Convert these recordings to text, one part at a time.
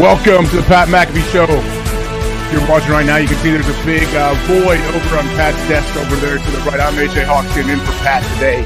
Welcome to the Pat McAfee Show. If you're watching right now, you can see there's a big uh, void over on Pat's desk over there to the right. I'm AJ Hawkson in for Pat today.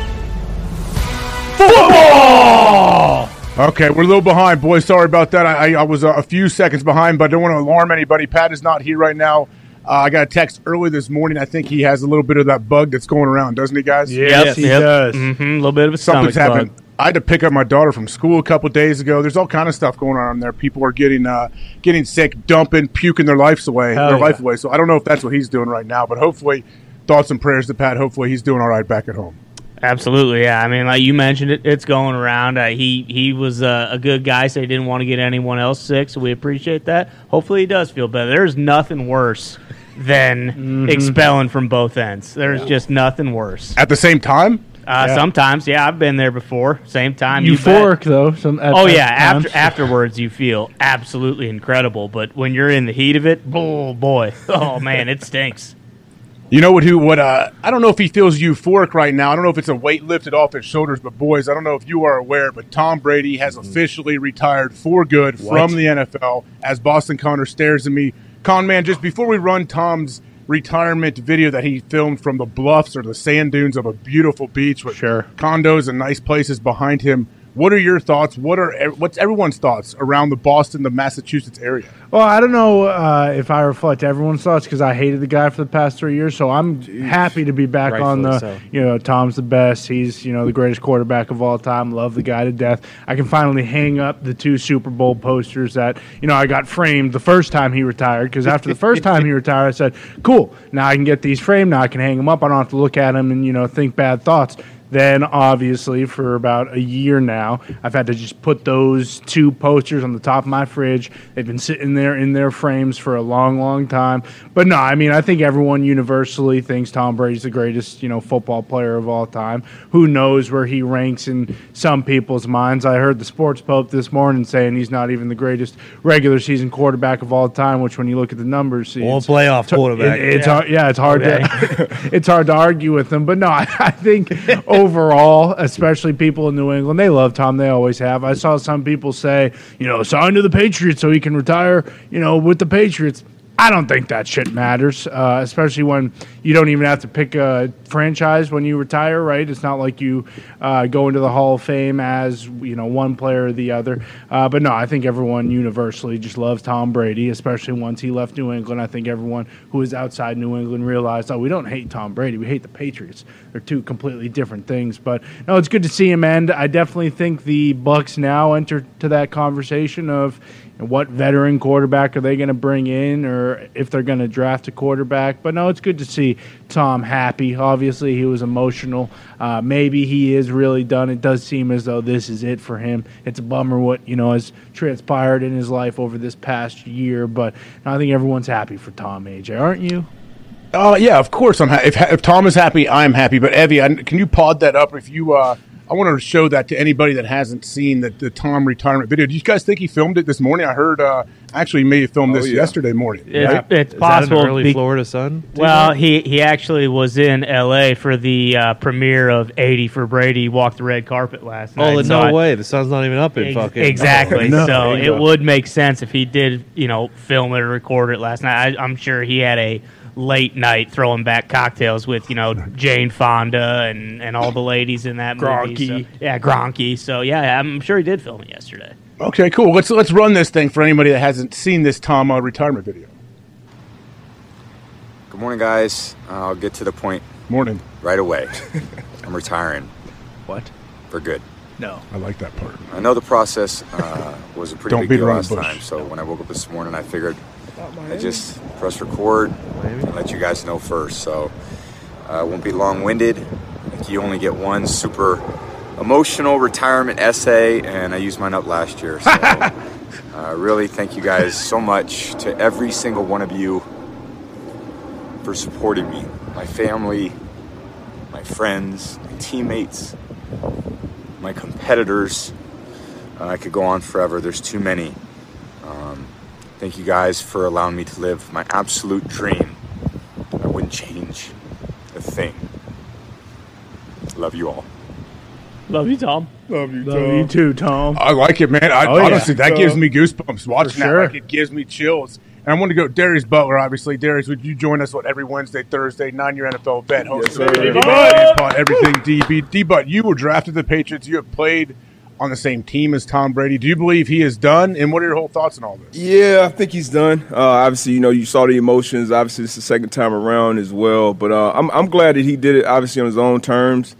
Football! Okay, we're a little behind, boys. Sorry about that. I, I, I was uh, a few seconds behind, but I don't want to alarm anybody. Pat is not here right now. Uh, I got a text early this morning. I think he has a little bit of that bug that's going around, doesn't he, guys? Yes, he does. Mm-hmm, a little bit of a Something's stomach happened. bug. I had to pick up my daughter from school a couple days ago. There's all kind of stuff going on there. People are getting uh, getting sick, dumping, puking their lives away, Hell their yeah. life away. So I don't know if that's what he's doing right now, but hopefully, thoughts and prayers to Pat. Hopefully, he's doing all right back at home. Absolutely, yeah. I mean, like you mentioned, it, it's going around. Uh, he he was uh, a good guy, so he didn't want to get anyone else sick. So we appreciate that. Hopefully, he does feel better. There's nothing worse than Mm-hmm. expelling from both ends. There's just nothing worse. At the same time, Uh, Sometimes, yeah, I've been there before. Same time, you. Euphoric though. Some at- Oh yeah, after afterwards you feel absolutely incredible, but when you're in the heat of it, oh boy, oh man, it stinks. you know what? Who? What? Uh, I don't know if he feels euphoric right now. I don't know if it's a weight lifted off his shoulders. But boys, I don't know if you are aware, but Tom Brady has officially retired for good from the NFL. As Boston Connor stares at me, Con man, just before we run Tom's retirement video that he filmed from the bluffs or the sand dunes of a beautiful beach with Sure. condos and nice places behind him. What are your thoughts? What are e, what's everyone's thoughts around the Boston, the Massachusetts area? Well, I don't know uh, if I reflect everyone's thoughts because I hated the guy for the past three years. So I'm happy to be back on the. So. You know, Tom's the best. He's you know the greatest quarterback of all time. Love the guy to death. I can finally hang up the two Super Bowl posters that you know I got framed the first time he retired because after the first time he retired, I said, "Cool, now I can get these framed. Now I can hang them up. I don't have to look at them and you know think bad thoughts." Then, obviously, for about a year now, I've had to just put those two posters on the top of my fridge. They've been sitting there in their frames for a long, long time. But no, I mean, I think everyone universally thinks Tom Brady's the greatest, you know, football player of all time. Who knows where he ranks in some people's minds? I heard the sports pope this morning saying he's not even the greatest regular season quarterback of all time. Which, when you look at the numbers, Or it's- playoff quarterback. it- it's hard, yeah, it's hard to it's hard to argue with them. But no, I, I think overall, especially people in New England, they love Tom. They always have. I saw some people say, you know, sign to the Patriots so he can retire, you know, with the Patriots. I don't think that shit matters, uh, especially when you don't even have to pick a franchise when you retire, right? It's not like you uh, go into the Hall of Fame as you know one player or the other. Uh, but no, I think everyone universally just loves Tom Brady, especially once he left New England. I think everyone who is outside New England realized, oh, we don't hate Tom Brady, we hate the Patriots. They're two completely different things. But no, it's good to see him end. I definitely think the Bucs now enter to that conversation of and what veteran quarterback are they going to bring in or if they're going to draft a quarterback. But no, it's good to see Tom happy. Obviously, he was emotional. Uh, maybe he is really done. It does seem as though this is it for him. It's a bummer what, you know, has transpired in his life over this past year, but I think everyone's happy for Tom AJ, aren't you? Oh yeah, of course I'm. Ha- if, if Tom is happy, I'm happy. But Evie, I, can you pod that up? If you, uh, I want to show that to anybody that hasn't seen the, the Tom retirement video. Do you guys think he filmed it this morning? I heard uh, actually he may have filmed this yeah. yesterday morning. It's, right? it's Is possible. that an early be- Florida sun? well, he he actually was in L.A. for the uh, premiere of '80 for Brady. He walked the red carpet last night. Oh, so no I- way! The sun's not even up in Ex- fucking exactly. no. so it go. would make sense if he did, you know, film it or record it last night. I, I'm sure he had a late night throwing back cocktails with, you know, Jane Fonda and, and all the ladies in that movie. Gronky. So, yeah, Gronky. So yeah, I'm sure he did film it yesterday. Okay, cool. Let's let's run this thing for anybody that hasn't seen this Tom uh, retirement video. Good morning, guys. I'll get to the point Morning. right away. I'm retiring What? for good. No. I like that part. I know the process uh, was a pretty Don't big deal last bush. time, so when I woke up this morning, I figured I just press record and let you guys know first. So uh, won't be long-winded. Like you only get one super emotional retirement essay, and I used mine up last year. So uh, really, thank you guys so much to every single one of you for supporting me, my family, my friends, my teammates, my competitors. Uh, I could go on forever. There's too many. Thank you guys for allowing me to live my absolute dream. I wouldn't change a thing. Love you all. Love you, Tom. Love you, Love you too, Tom. I like it, man. I, Oh, yeah. honestly, that gives me goosebumps watching For sure. that. Like, it gives me chills. And I want to go Darius Butler, obviously. Darius, would you join us what every Wednesday, Thursday, nine-year NFL vet, host Yes, of sir. DB Podcast everything DB. D-But, you were drafted the Patriots. You have played on the same team as Tom Brady. Do you believe he is done? And what are your whole thoughts on all this? Yeah, I think he's done. Uh, obviously, you know, you saw the emotions. Obviously, it's the second time around as well. But uh, I'm I'm glad that he did it. Obviously, on his own terms.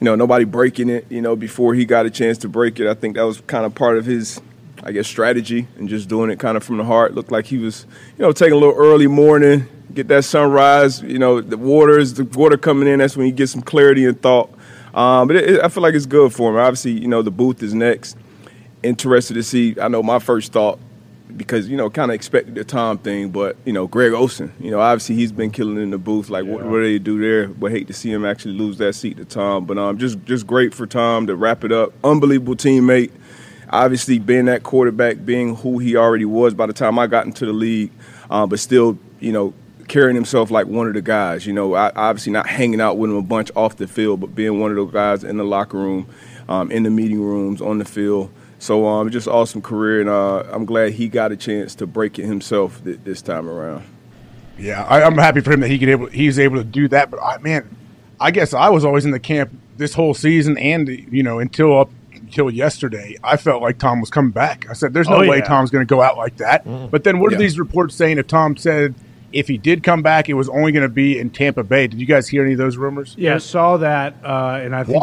You know, nobody breaking it. You know, before he got a chance to break it, I think that was kind of part of his, I guess, strategy and just doing it kind of from the heart. Looked like he was, you know, taking a little early morning, get that sunrise. You know, the water is the water coming in. That's when you get some clarity and thought. Um, but it, it, I feel like it's good for him. Obviously, you know, the booth is next interested to see. I know my first thought because you know kind of expected the Tom thing, but you know Greg Olsen, you know obviously he's been killing in the booth. Like what, what do they do there? But hate to see him actually lose that seat to Tom. But um, just just great for Tom to wrap it up. Unbelievable teammate. Obviously being that quarterback, being who he already was by the time I got into the league, uh, but still you know carrying himself like one of the guys. You know, I, obviously not hanging out with him a bunch off the field, but being one of those guys in the locker room, um, in the meeting rooms, on the field. So um, just awesome career, and uh, I'm glad he got a chance to break it himself th- this time around. Yeah, I, I'm happy for him that he could able he's able to do that. But I, man, I guess I was always in the camp this whole season, and you know until up until yesterday, I felt like Tom was coming back. I said, "There's no Oh, way. Tom's going to go out like that." But then, what are these reports saying? If Tom said if he did come back, it was only going to be in Tampa Bay. Did you guys hear any of those rumors? Yeah, I saw that, uh, and I think